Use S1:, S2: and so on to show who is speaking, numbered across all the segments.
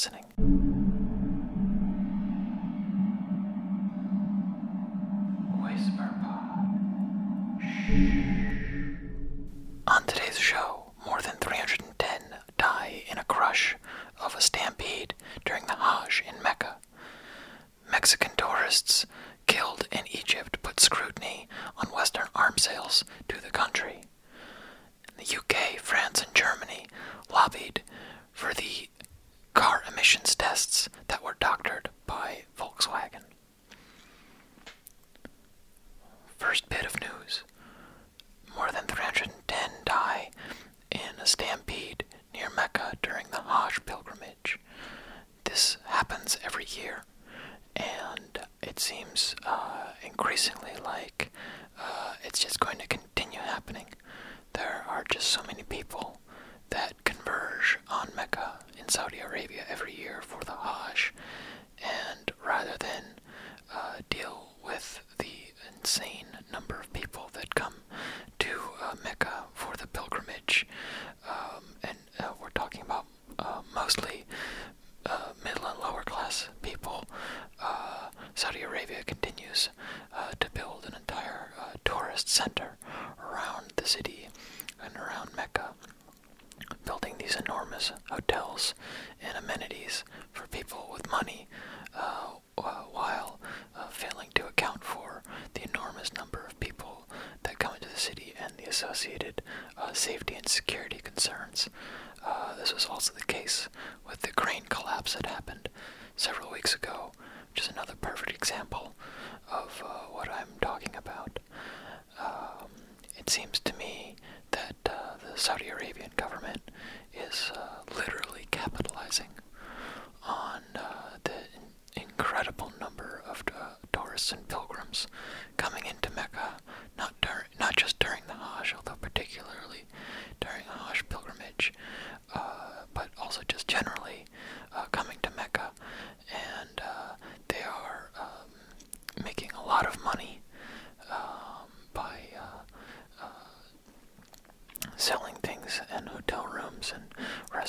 S1: listening. to continue happening. There are just so many people that converge on Mecca in Saudi Arabia every year for the Hajj, and rather than uh, deal with the insane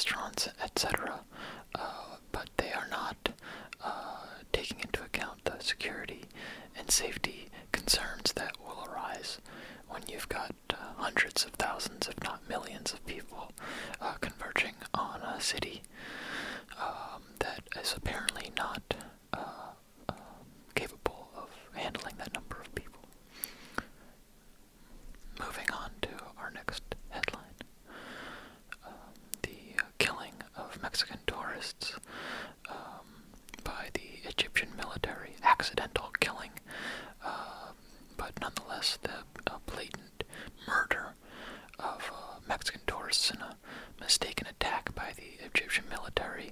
S1: restaurants, etc. Uh, but they are not uh, taking into account the security and safety but nonetheless, the uh, blatant murder of uh, Mexican tourists in a mistaken attack by the Egyptian military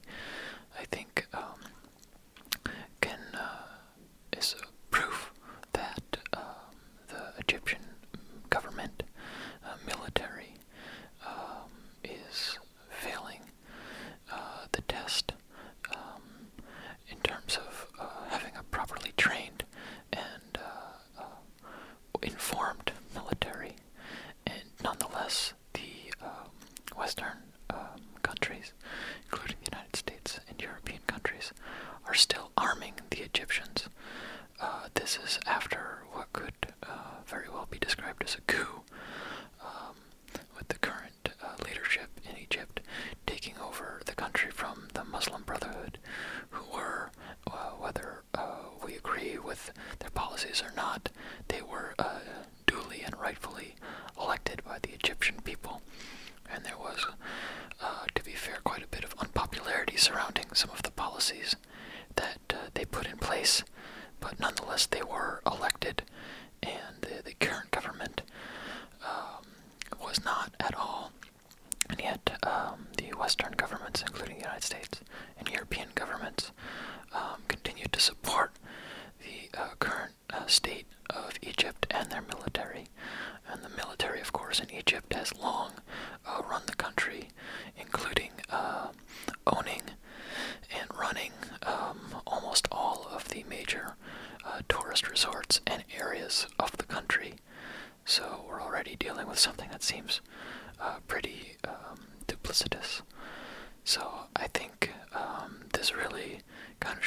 S1: their policies or not, they were uh, duly and rightfully elected by the Egyptian people. And there was, uh, to be fair, quite a bit of unpopularity surrounding some of the policies that uh, they put in place, but nonetheless, they were elected, and the, the current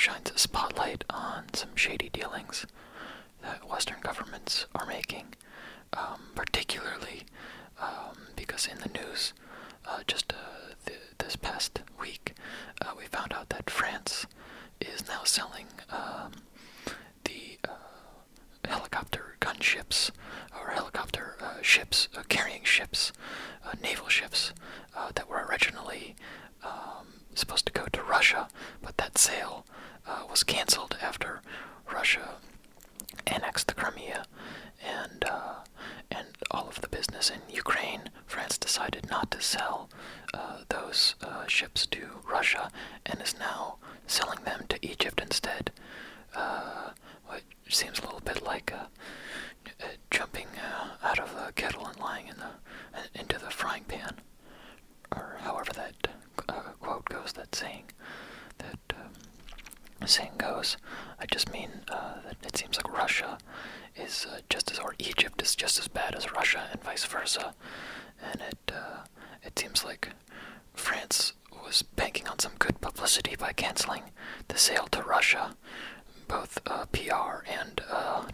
S1: shines a spotlight on some shady dealings that Western governments are making, um, particularly um, because in the news uh, just uh, this past week uh, we found out that France is now selling um, the helicopter gunships or helicopter ships, carrying ships, naval ships that were originally um, supposed to go to Russia, but that sale was canceled after Russia annexed the Crimea and uh, and all of the business in Ukraine. France decided not to sell uh, those uh, ships to Russia and is now selling them to Egypt instead. What seems a little bit like jumping out of a kettle and lying in the into the frying pan, or however that quote goes. That saying that um, saying goes. I just mean uh, that it seems like Russia is uh, just as, or Egypt is just as bad as Russia, and vice versa. And it uh, it seems like France was banking on some good publicity by canceling the sale to Russia, both PR and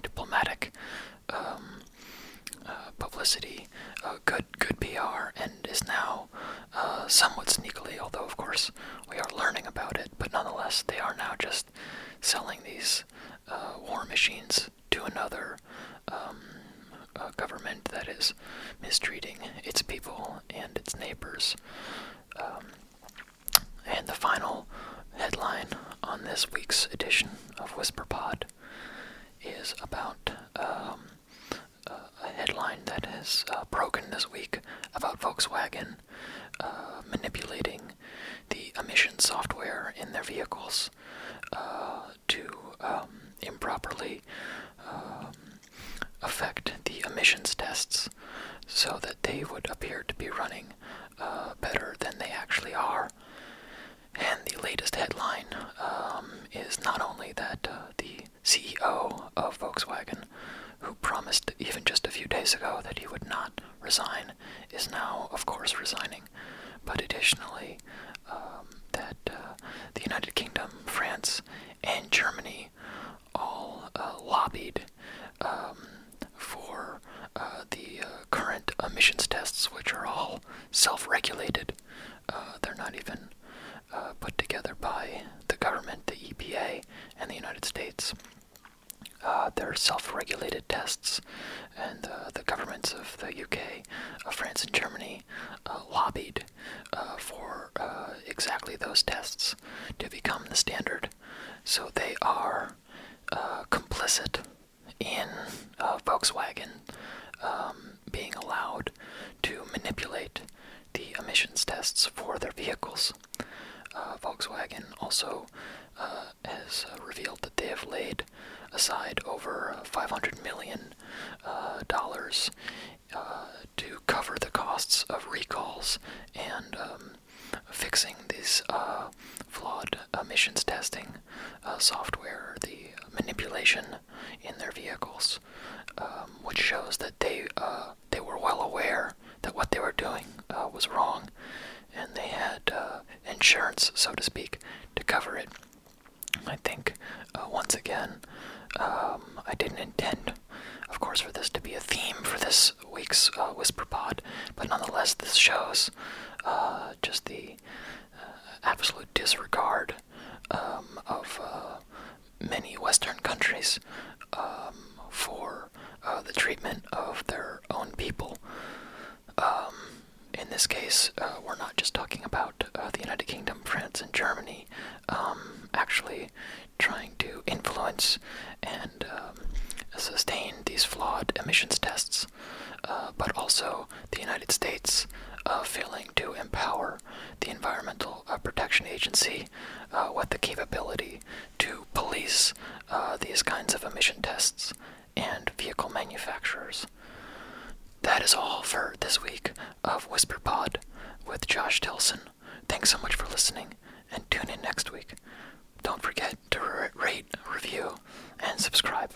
S1: diplomatic. Um, uh, publicity, uh, good good PR, and is now uh, somewhat sneakily, although of course we are learning about it, but nonetheless they are now just selling these war machines to another um, government that is mistreating its people and its neighbors. Um, and the final headline on this week's edition of WhisperPod is about um, headline that has uh, broken this week about Volkswagen uh, manipulating the emission software in their vehicles uh, to um, improperly um, affect the emissions tests so that they would appear to be running better than they actually are. And the latest headline um, is not only that uh, the CEO of Volkswagen, who promised even just a few days ago that he would not resign, is now, of course, resigning, but additionally, um, that uh, the United Kingdom, France, and Germany all uh, lobbied um, for uh, the uh, current emissions tests, which are all self regulated. Uh, they're not even uh, put together by the government, the EPA, and the United States. Uh, they're self-regulated tests, and uh, the governments of the UK, of France, and Germany lobbied for exactly those tests to become the standard. So they are complicit in Volkswagen um, being allowed to manipulate the emissions tests for their vehicles. Uh, Volkswagen also uh, has uh, revealed that they have laid aside over 500 million dollars to cover the costs of recalls and um, fixing these flawed emissions testing software, the manipulation in their vehicles, um, which shows that they they were well aware that what they were doing uh, was wrong, and they had uh, insurance, so to speak, to cover it. I think, uh, once again, um, I didn't intend, of course, for this to be a theme for this week's uh, Whisper Pod, but nonetheless, this shows uh, just the absolute disregard um, of many Western countries um, for the treatment of their own people. Um, in this case, uh, we're not just talking about uh, the United Kingdom, France, and Germany um, actually trying to influence and um, sustain these flawed emissions tests, uh, but also the United States uh, failing to empower the Environmental uh, Protection Agency uh, with the capability to police these kinds of emission tests and vehicle manufacturers. That is all for this week of WhisperPod with Josh Tilson. Thanks so much for listening, and tune in next week. Don't forget to rate, review, and subscribe.